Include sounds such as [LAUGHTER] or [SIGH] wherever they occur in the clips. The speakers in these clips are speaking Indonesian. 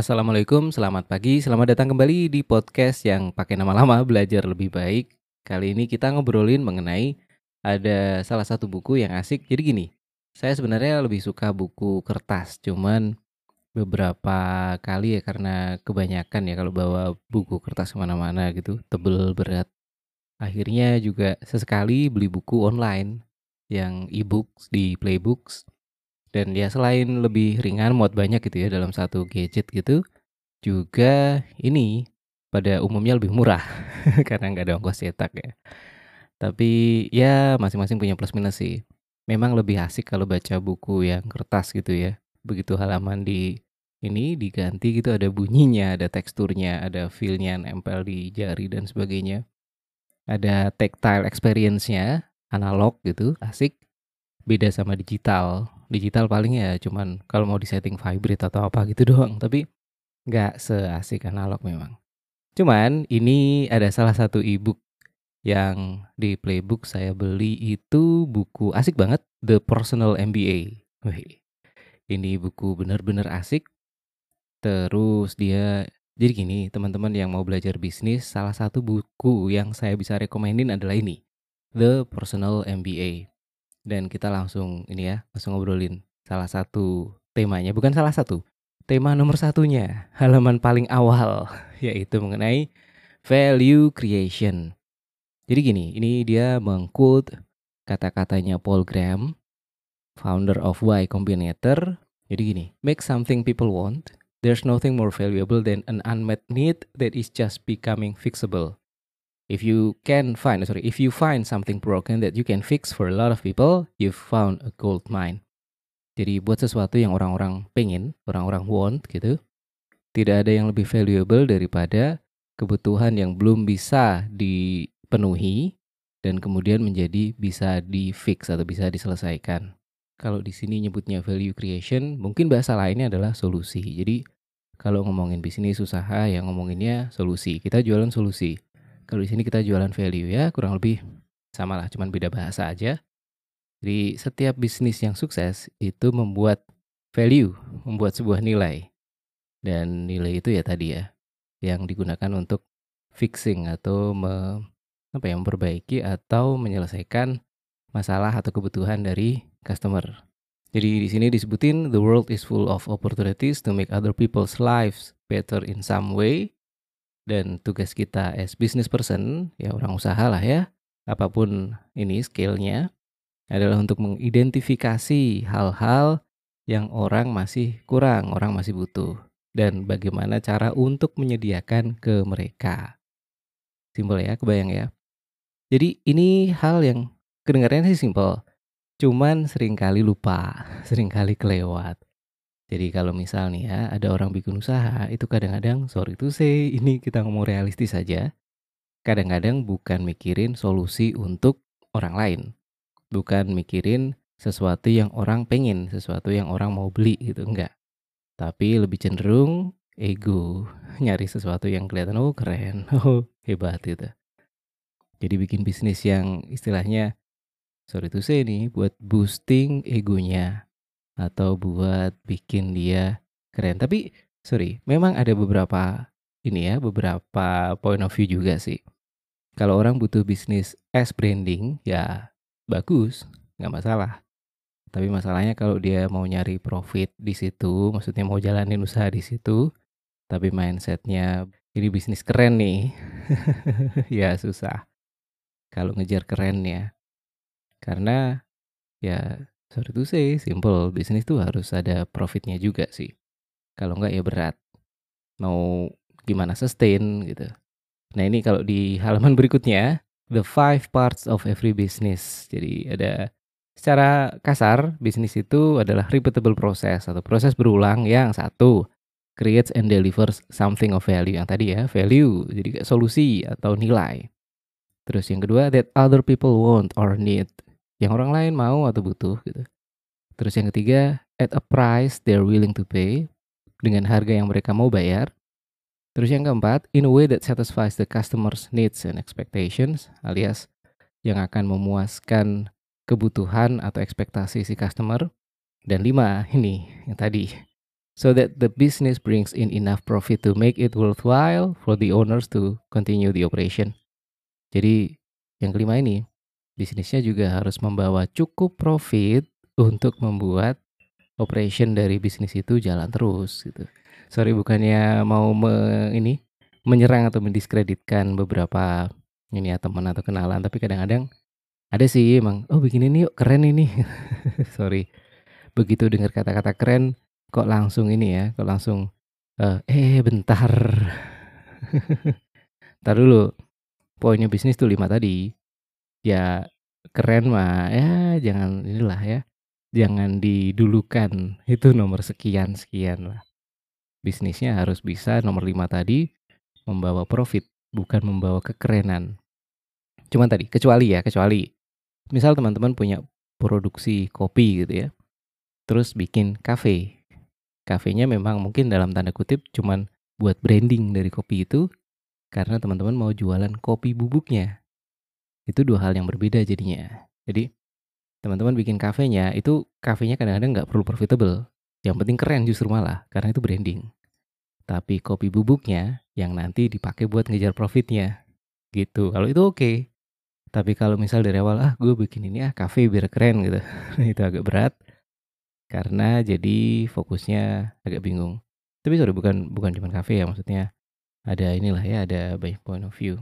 Assalamualaikum, selamat pagi, selamat datang kembali di podcast yang pakai nama lama belajar lebih baik. Kali ini kita ngobrolin mengenai ada salah satu buku yang asik. Jadi gini, saya sebenarnya lebih suka buku kertas, cuman beberapa kali ya karena kebanyakan ya kalau bawa buku kertas ke mana-mana gitu, tebel berat. Akhirnya juga sesekali beli buku online yang e-books di Playbooks dan ya selain lebih ringan, muat banyak gitu ya dalam satu gadget gitu, juga ini pada umumnya lebih murah [LAUGHS] karena nggak ada ongkos cetak ya. Tapi ya masing-masing punya plus minus sih. Memang lebih asik kalau baca buku yang kertas gitu ya. Begitu halaman di ini diganti gitu ada bunyinya, ada teksturnya, ada feel-nya nempel di jari dan sebagainya. Ada tactile experience-nya, analog gitu, asik. Beda sama digital. Digital paling ya cuman kalau mau disetting vibrate atau apa gitu [LAUGHS] doang tapi nggak seasik analog memang. Cuman ini ada salah satu ebook yang di playbook saya beli itu buku asik banget The Personal MBA ini buku bener-bener asik. Terus dia jadi gini teman-teman yang mau belajar bisnis salah satu buku yang saya bisa rekomendin adalah ini The Personal MBA dan kita langsung ini ya, langsung ngobrolin salah satu temanya, bukan salah satu, tema nomor satunya, halaman paling awal, [LAUGHS] yaitu mengenai value creation. Jadi gini, ini dia mengkut kata-katanya Paul Graham, founder of Y Combinator. Jadi gini, make something people want. There's nothing more valuable than an unmet need that is just becoming fixable. If you can find, sorry, if you find something broken that you can fix for a lot of people, you've found a gold mine. Jadi buat sesuatu yang orang-orang pengen, orang-orang want gitu, tidak ada yang lebih valuable daripada kebutuhan yang belum bisa dipenuhi dan kemudian menjadi bisa di fix atau bisa diselesaikan. Kalau di sini nyebutnya value creation, mungkin bahasa lainnya adalah solusi. Jadi kalau ngomongin bisnis usaha yang ngomonginnya solusi, kita jualan solusi. Kalau di sini kita jualan value ya, kurang lebih sama lah, cuman beda bahasa aja. Jadi setiap bisnis yang sukses itu membuat value, membuat sebuah nilai. Dan nilai itu ya tadi ya, yang digunakan untuk fixing atau me, apa ya, memperbaiki atau menyelesaikan masalah atau kebutuhan dari customer. Jadi di sini disebutin the world is full of opportunities to make other people's lives better in some way dan tugas kita as business person, ya orang usaha lah ya, apa pun ini skillnya, adalah untuk mengidentifikasi hal-hal yang orang masih kurang, orang masih butuh. Dan bagaimana cara untuk menyediakan ke mereka. Simpel ya, kebayang ya. Jadi ini hal yang kedengarannya sih simpel. Cuman sering kali lupa, [LAUGHS] sering kali kelewat. Jadi kalau misal nih ya, ada orang bikin usaha, itu kadang-kadang sorry to say, [LAUGHS] ini kita ngomong realistis saja. Kadang-kadang bukan mikirin solusi untuk orang lain. Bukan mikirin sesuatu yang orang pengen, sesuatu yang orang mau beli gitu, enggak. Tapi lebih cenderung ego, [LAUGHS] nyari sesuatu yang kelihatan oh keren, [LAUGHS] oh hebat gitu. Jadi bikin bisnis yang istilahnya sorry to say nih buat boosting egonya atau buat bikin dia keren. Tapi sorry, memang ada beberapa ini ya, beberapa point of view juga sih. Kalau orang butuh bisnis as branding, ya bagus, nggak masalah. Tapi masalahnya kalau dia mau nyari profit di situ, maksudnya mau jalanin usaha di situ, tapi mindsetnya ini bisnis keren nih, [LAUGHS] ya susah. Kalau ngejar keren ya, karena ya Sorry to say, simple, bisnis tuh harus ada profitnya juga sih. Kalau enggak ya berat. Mau gimana sustain gitu. Nah ini kalau di halaman [LAUGHS] berikutnya, the five parts of every business. Jadi ada secara kasar, bisnis itu adalah repeatable process atau proses berulang yang satu, creates and delivers something of value. Yang tadi ya, value, jadi solusi atau nilai. Terus yang kedua, that other people want or need yang orang lain mau atau butuh gitu. Terus yang ketiga, at a price they're willing to pay, dengan harga yang mereka mau bayar. Terus yang keempat, in a way that satisfies the customer's needs and expectations, alias yang akan memuaskan kebutuhan atau ekspektasi si customer. Dan lima, ini yang tadi, so that the business brings in enough profit to make it worthwhile for the owners to continue the operation. Jadi yang kelima ini, bisnisnya juga harus membawa cukup profit untuk membuat operation dari bisnis itu jalan terus gitu. Sorry bukannya mau me, ini menyerang atau mendiskreditkan beberapa ini ya teman atau kenalan, tapi kadang-kadang ada sih emang, "Oh bikin ini yuk, keren ini." [LAUGHS] Sorry. Begitu dengar kata-kata keren, kok langsung ini ya, kok langsung, uh, "Eh bentar." [LAUGHS] Entar dulu, poinnya bisnis tuh lima tadi. Ya keren mah ya jangan inilah ya, jangan didulukan, itu nomor sekian-sekian lah. Bisnisnya harus bisa nomor lima tadi, membawa profit, bukan membawa kekerenan. Cuman tadi, kecuali ya, kecuali misal teman-teman punya produksi kopi gitu ya, terus bikin kafe. Kafenya memang mungkin dalam tanda kutip cuman buat branding dari kopi itu, karena teman-teman mau jualan kopi bubuknya. Itu dua hal yang berbeda jadinya. Jadi teman-teman bikin kafenya, itu kafenya kadang-kadang nggak perlu profitable. Yang penting keren justru malah, karena itu branding. Tapi kopi bubuknya yang nanti dipakai buat ngejar profitnya. Gitu. Kalau itu oke. Okay. Tapi kalau misal dari awal, ah gue bikin ini ah kafe biar keren gitu. [LAUGHS] itu agak berat. Karena jadi fokusnya agak bingung. Tapi sorry bukan bukan cuma kafe ya maksudnya. Ada inilah ya, ada banyak point of view.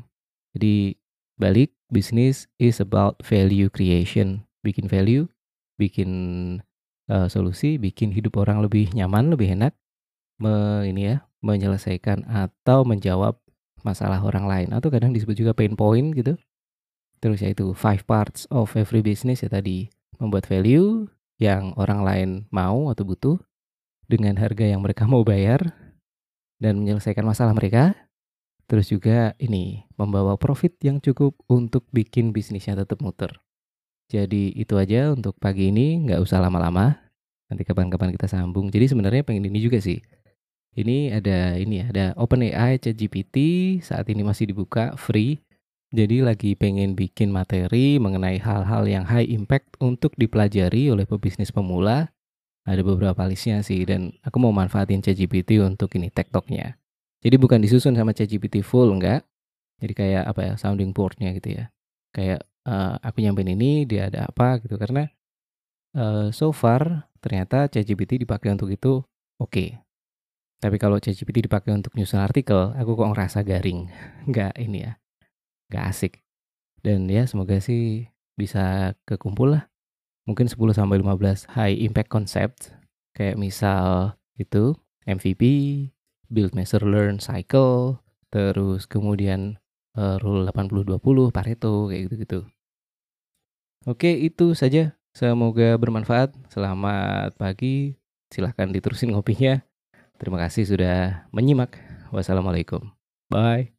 Jadi balik bisnis is about value creation. Bikin value, bikin uh, solusi, bikin hidup orang lebih nyaman, lebih enak. Me, ini ya, menyelesaikan atau menjawab masalah orang lain atau kadang disebut juga pain point gitu Terus ya itu five parts of every business ya tadi membuat value yang orang lain mau atau butuh dengan harga yang mereka mau bayar dan menyelesaikan masalah mereka. Terus juga ini membawa profit yang cukup untuk bikin bisnisnya tetap muter. Jadi itu aja untuk pagi ini, nggak usah lama-lama. Nanti kapan-kapan kita sambung. Jadi sebenarnya pengen ini juga sih. Ini ada ini ada OpenAI ChatGPT saat ini masih dibuka free jadi lagi pengen bikin materi mengenai hal-hal yang high impact untuk dipelajari oleh pebisnis pemula. Ada beberapa listnya sih dan aku mau manfaatin ChatGPT untuk ini TikToknya. Jadi bukan disusun sama ChatGPT full enggak. Jadi kayak apa ya sounding boardnya gitu ya. Kayak uh, aku nyampein ini dia ada apa gitu karena uh, so far ternyata ChatGPT dipakai untuk itu oke. Okay. Tapi kalau ChatGPT dipakai untuk nyusun artikel, aku kok ngerasa garing. [LAUGHS] Enggak ini ya gak asik. Dan ya semoga sih bisa kekumpul lah. Mungkin 10 sampai 15 high impact concept kayak misal itu MVP, build measure learn cycle, terus kemudian uh, rule 80-20, Pareto kayak gitu-gitu. Oke, itu saja. Semoga bermanfaat. Selamat pagi. Silahkan diterusin ngopinya. Terima kasih sudah menyimak. Wassalamualaikum. Bye.